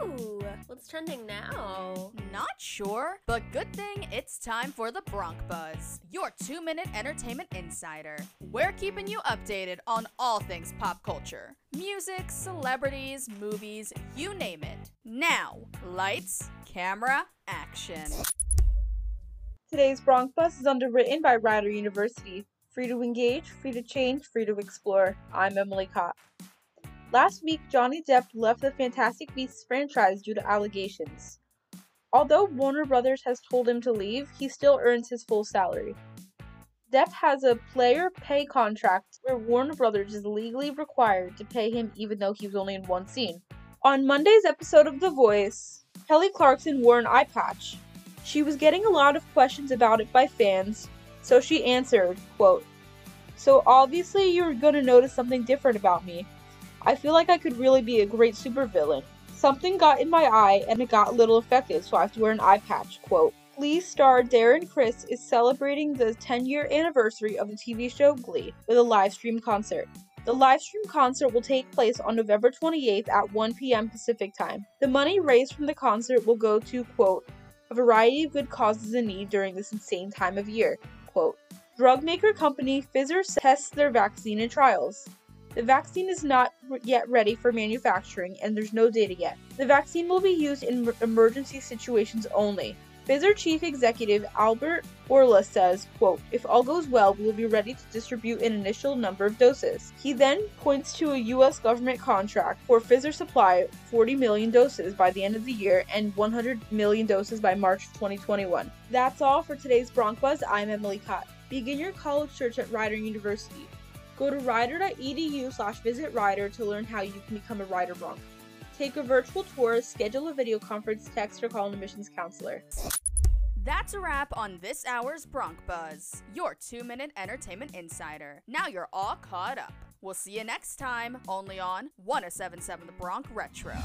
Ooh, what's trending now? Not sure, but good thing it's time for the Bronc Buzz, your two minute entertainment insider. We're keeping you updated on all things pop culture music, celebrities, movies, you name it. Now, lights, camera, action. Today's Bronc Buzz is underwritten by Rider University. Free to engage, free to change, free to explore. I'm Emily Katt. Last week, Johnny Depp left the Fantastic Beasts franchise due to allegations. Although Warner Brothers has told him to leave, he still earns his full salary. Depp has a player pay contract where Warner Brothers is legally required to pay him even though he was only in one scene. On Monday's episode of The Voice, Kelly Clarkson wore an eye patch. She was getting a lot of questions about it by fans, so she answered, quote, So obviously you're gonna notice something different about me. I feel like I could really be a great supervillain. Something got in my eye and it got a little affected, so I have to wear an eye patch. Quote. Glee star Darren Criss is celebrating the 10 year anniversary of the TV show Glee with a live stream concert. The live stream concert will take place on November 28th at 1 p.m. Pacific time. The money raised from the concert will go to, quote, a variety of good causes in need during this insane time of year. Quote, Drug maker company Pfizer tests their vaccine in trials. The vaccine is not yet ready for manufacturing and there's no data yet. The vaccine will be used in emergency situations only. Pfizer chief executive Albert Bourla says, quote, if all goes well, we will be ready to distribute an initial number of doses. He then points to a U.S. government contract for Pfizer supply 40 million doses by the end of the year and 100 million doses by March 2021. That's all for today's Bronc. I'm Emily Katt. Begin your college search at Rider University. Go to rider.edu slash visit Rider to learn how you can become a Rider Bronc. Take a virtual tour, schedule a video conference, text, or call an admissions counselor. That's a wrap on this hour's Bronc Buzz, your two minute entertainment insider. Now you're all caught up. We'll see you next time, only on 1077 The Bronc Retro.